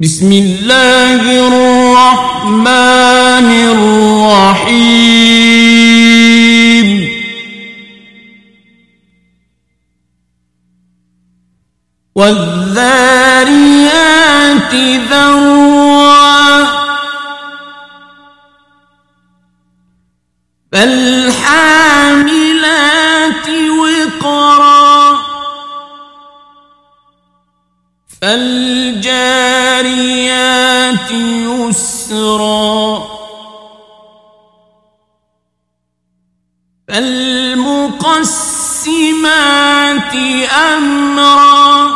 بسم الله الرحمن الرحيم. والذاريات ذروا. فالحاملات فالجاريات يسرا. فالمقسمات أمرا.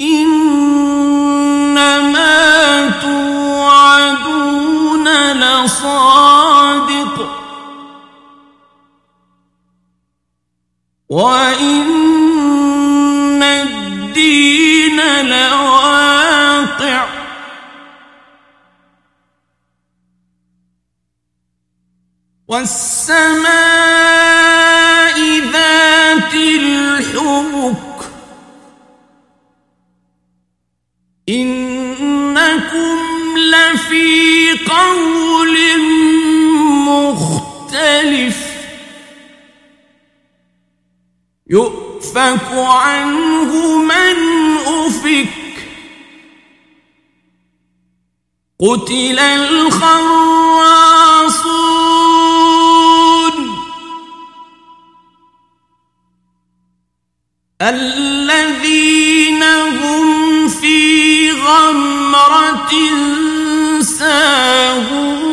إنما توعدون لصادق. وإن والسماء ذات الحبك إنكم لفي قول مختلف يؤفك عنه من أفك قتل الخراصون الذين هم في غمرة ساهون.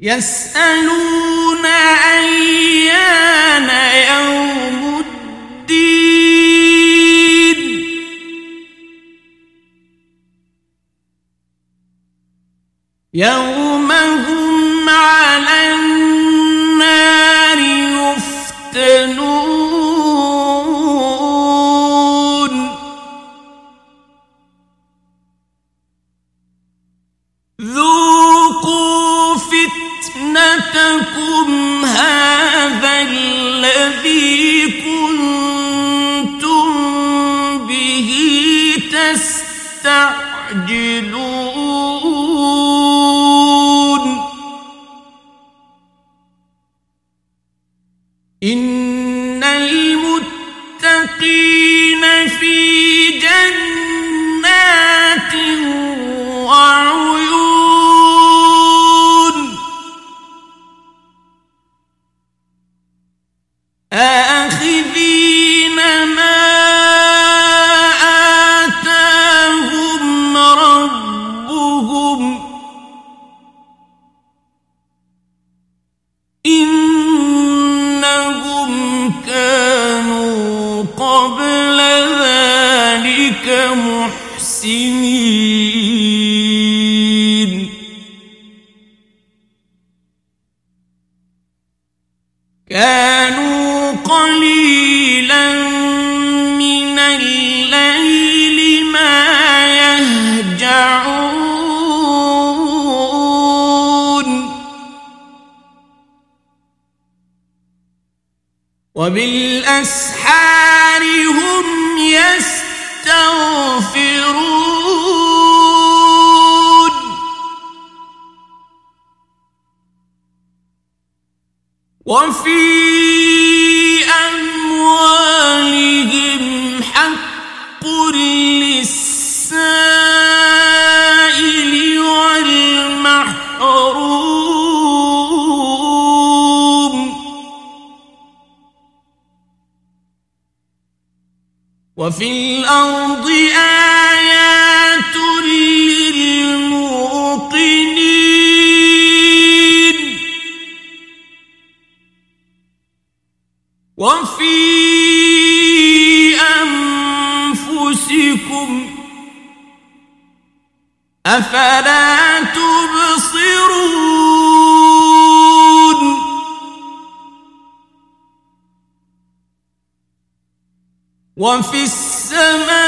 يسألون أيان يوم الدين. يوم المتقين في جنات محسنين كانوا قليلا من الليل ما يهجعون. وبالأسحار هم يستغفرون. وفي أموالهم حق للسائل والمحروم. وفي الأرض آيات وفي أنفسكم أفلا تبصرون؟ وفي السماء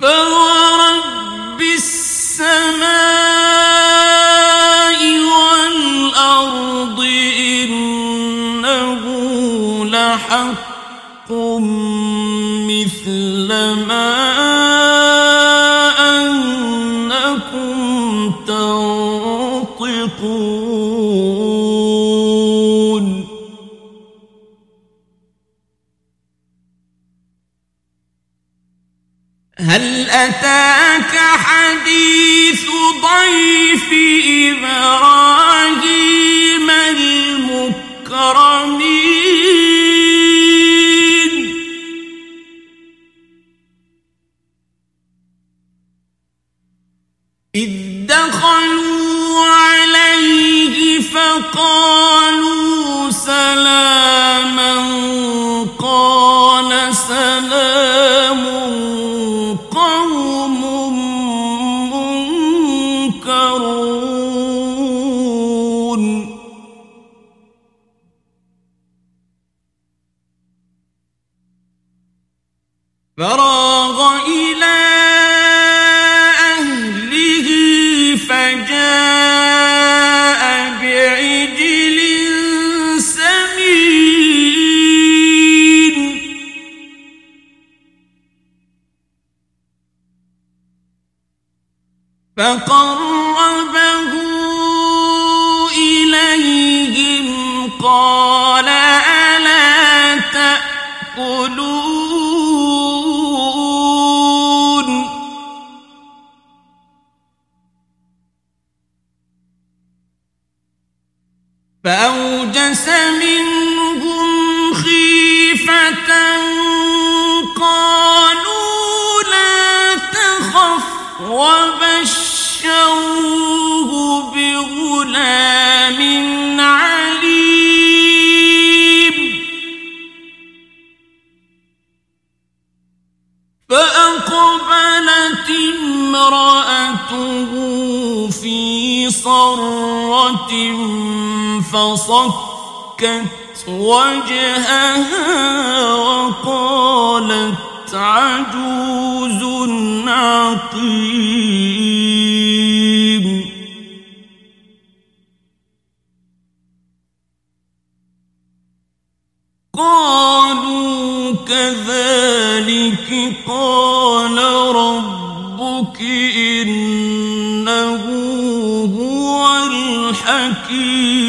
Vamos! أتاك حديث ضيف فراغ فأوجس منهم خيفة قالوا لا تخف وبشروه بغلام عليم. فأقبلت امرأته في صرة فصكت وجهها وقالت عجوز عقيم. قالوا كذلك قال ربك إنه هو الحكيم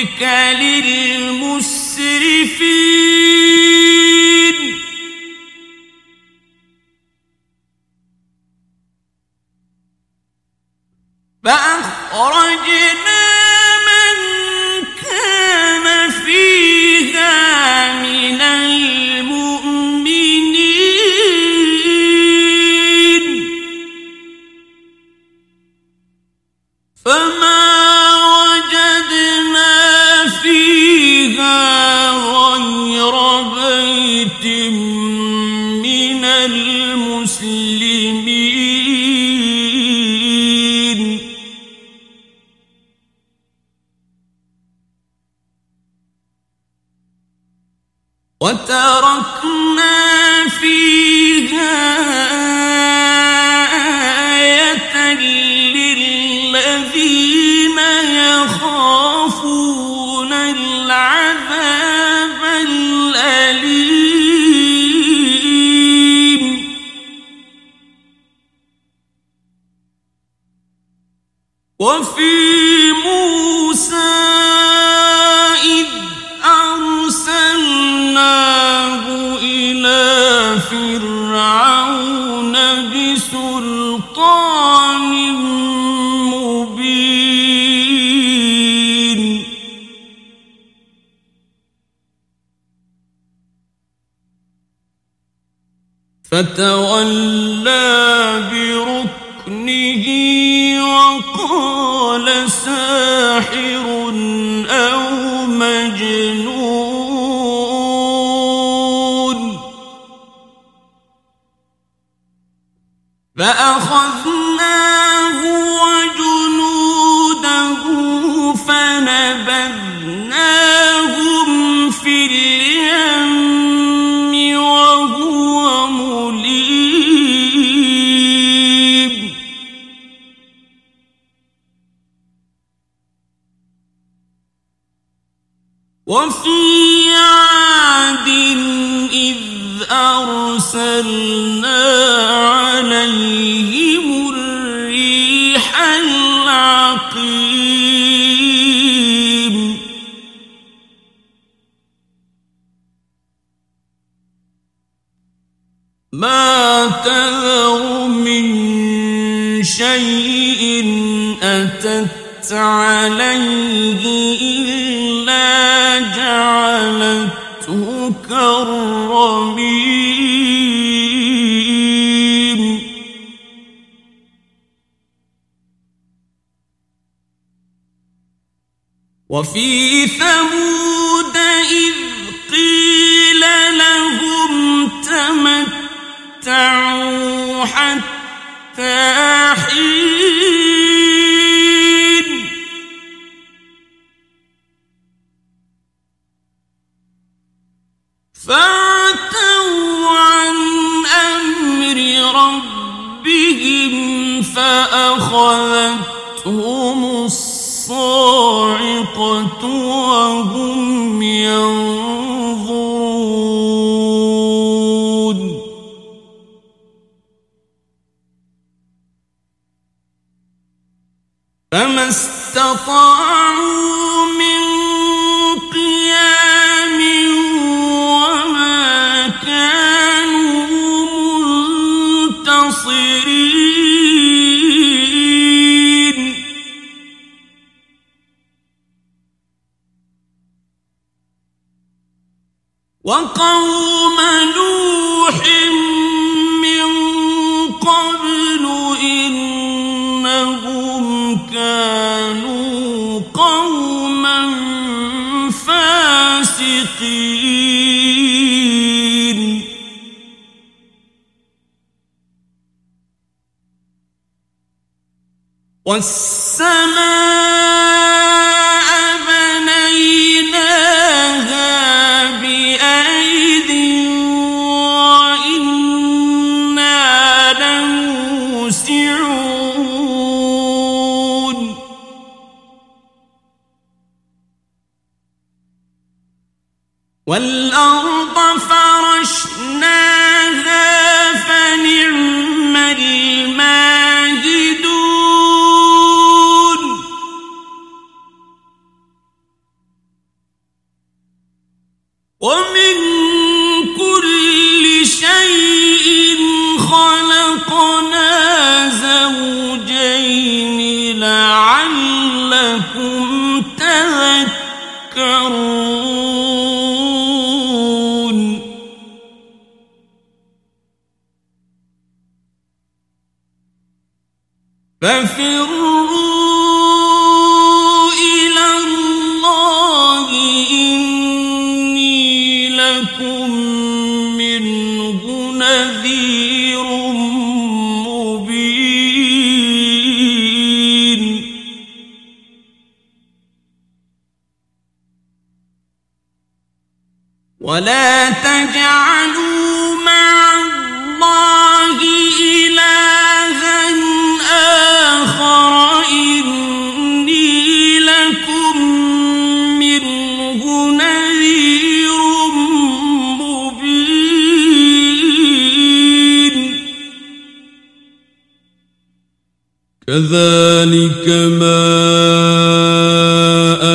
ربك للمسرفين وتركنا فيها آية للذين يخافون العذاب الأليم. وفي فتولى بركنه وقال ساحر أو مجنون. فأخذناه وفي عاد إذ أرسلنا عليهم الريح العقيم. ما تذر من شيء أتت عليه جعلته كالرميم. وفي ثمود إذ قيل لهم تمتعوا حتى حين فاتوا عن أمر ربهم فأخذتهم الصاعقة وهم ينظرون. فما استطاعوا وقوم نوح من قبل إنهم كانوا قوما فاسقين. والسماء ولا تجعلوا مع الله إلها آخر إني لكم منه نذير مبين. كذلك ما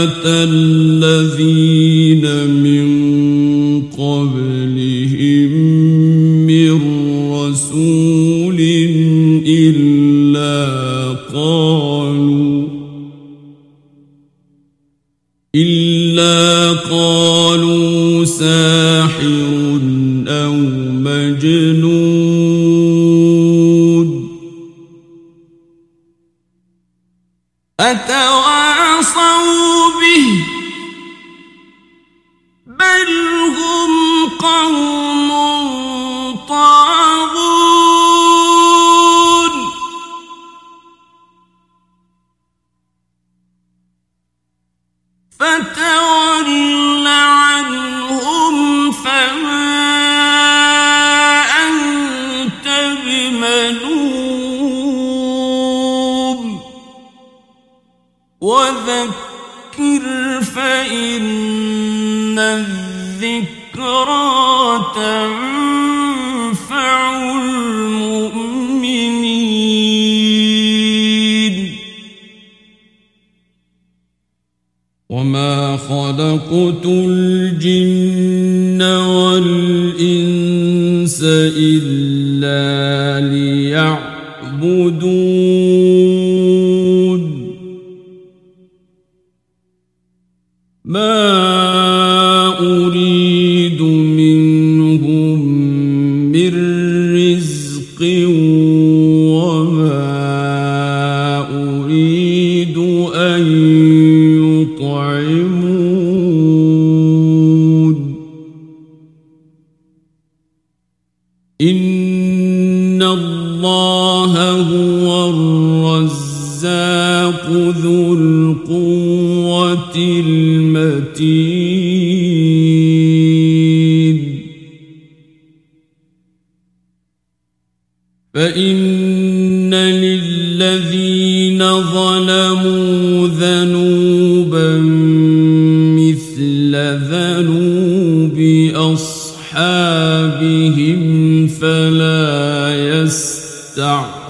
أتى الذين إلا قالوا ساحر أو مجنون خلقت الجن والإنس إلا ليعبدون. ما أريد منهم من رزق وما أريد فإن للذين ظلموا ذنوبا مثل ذنوب أصحابهم فلا يستعجلون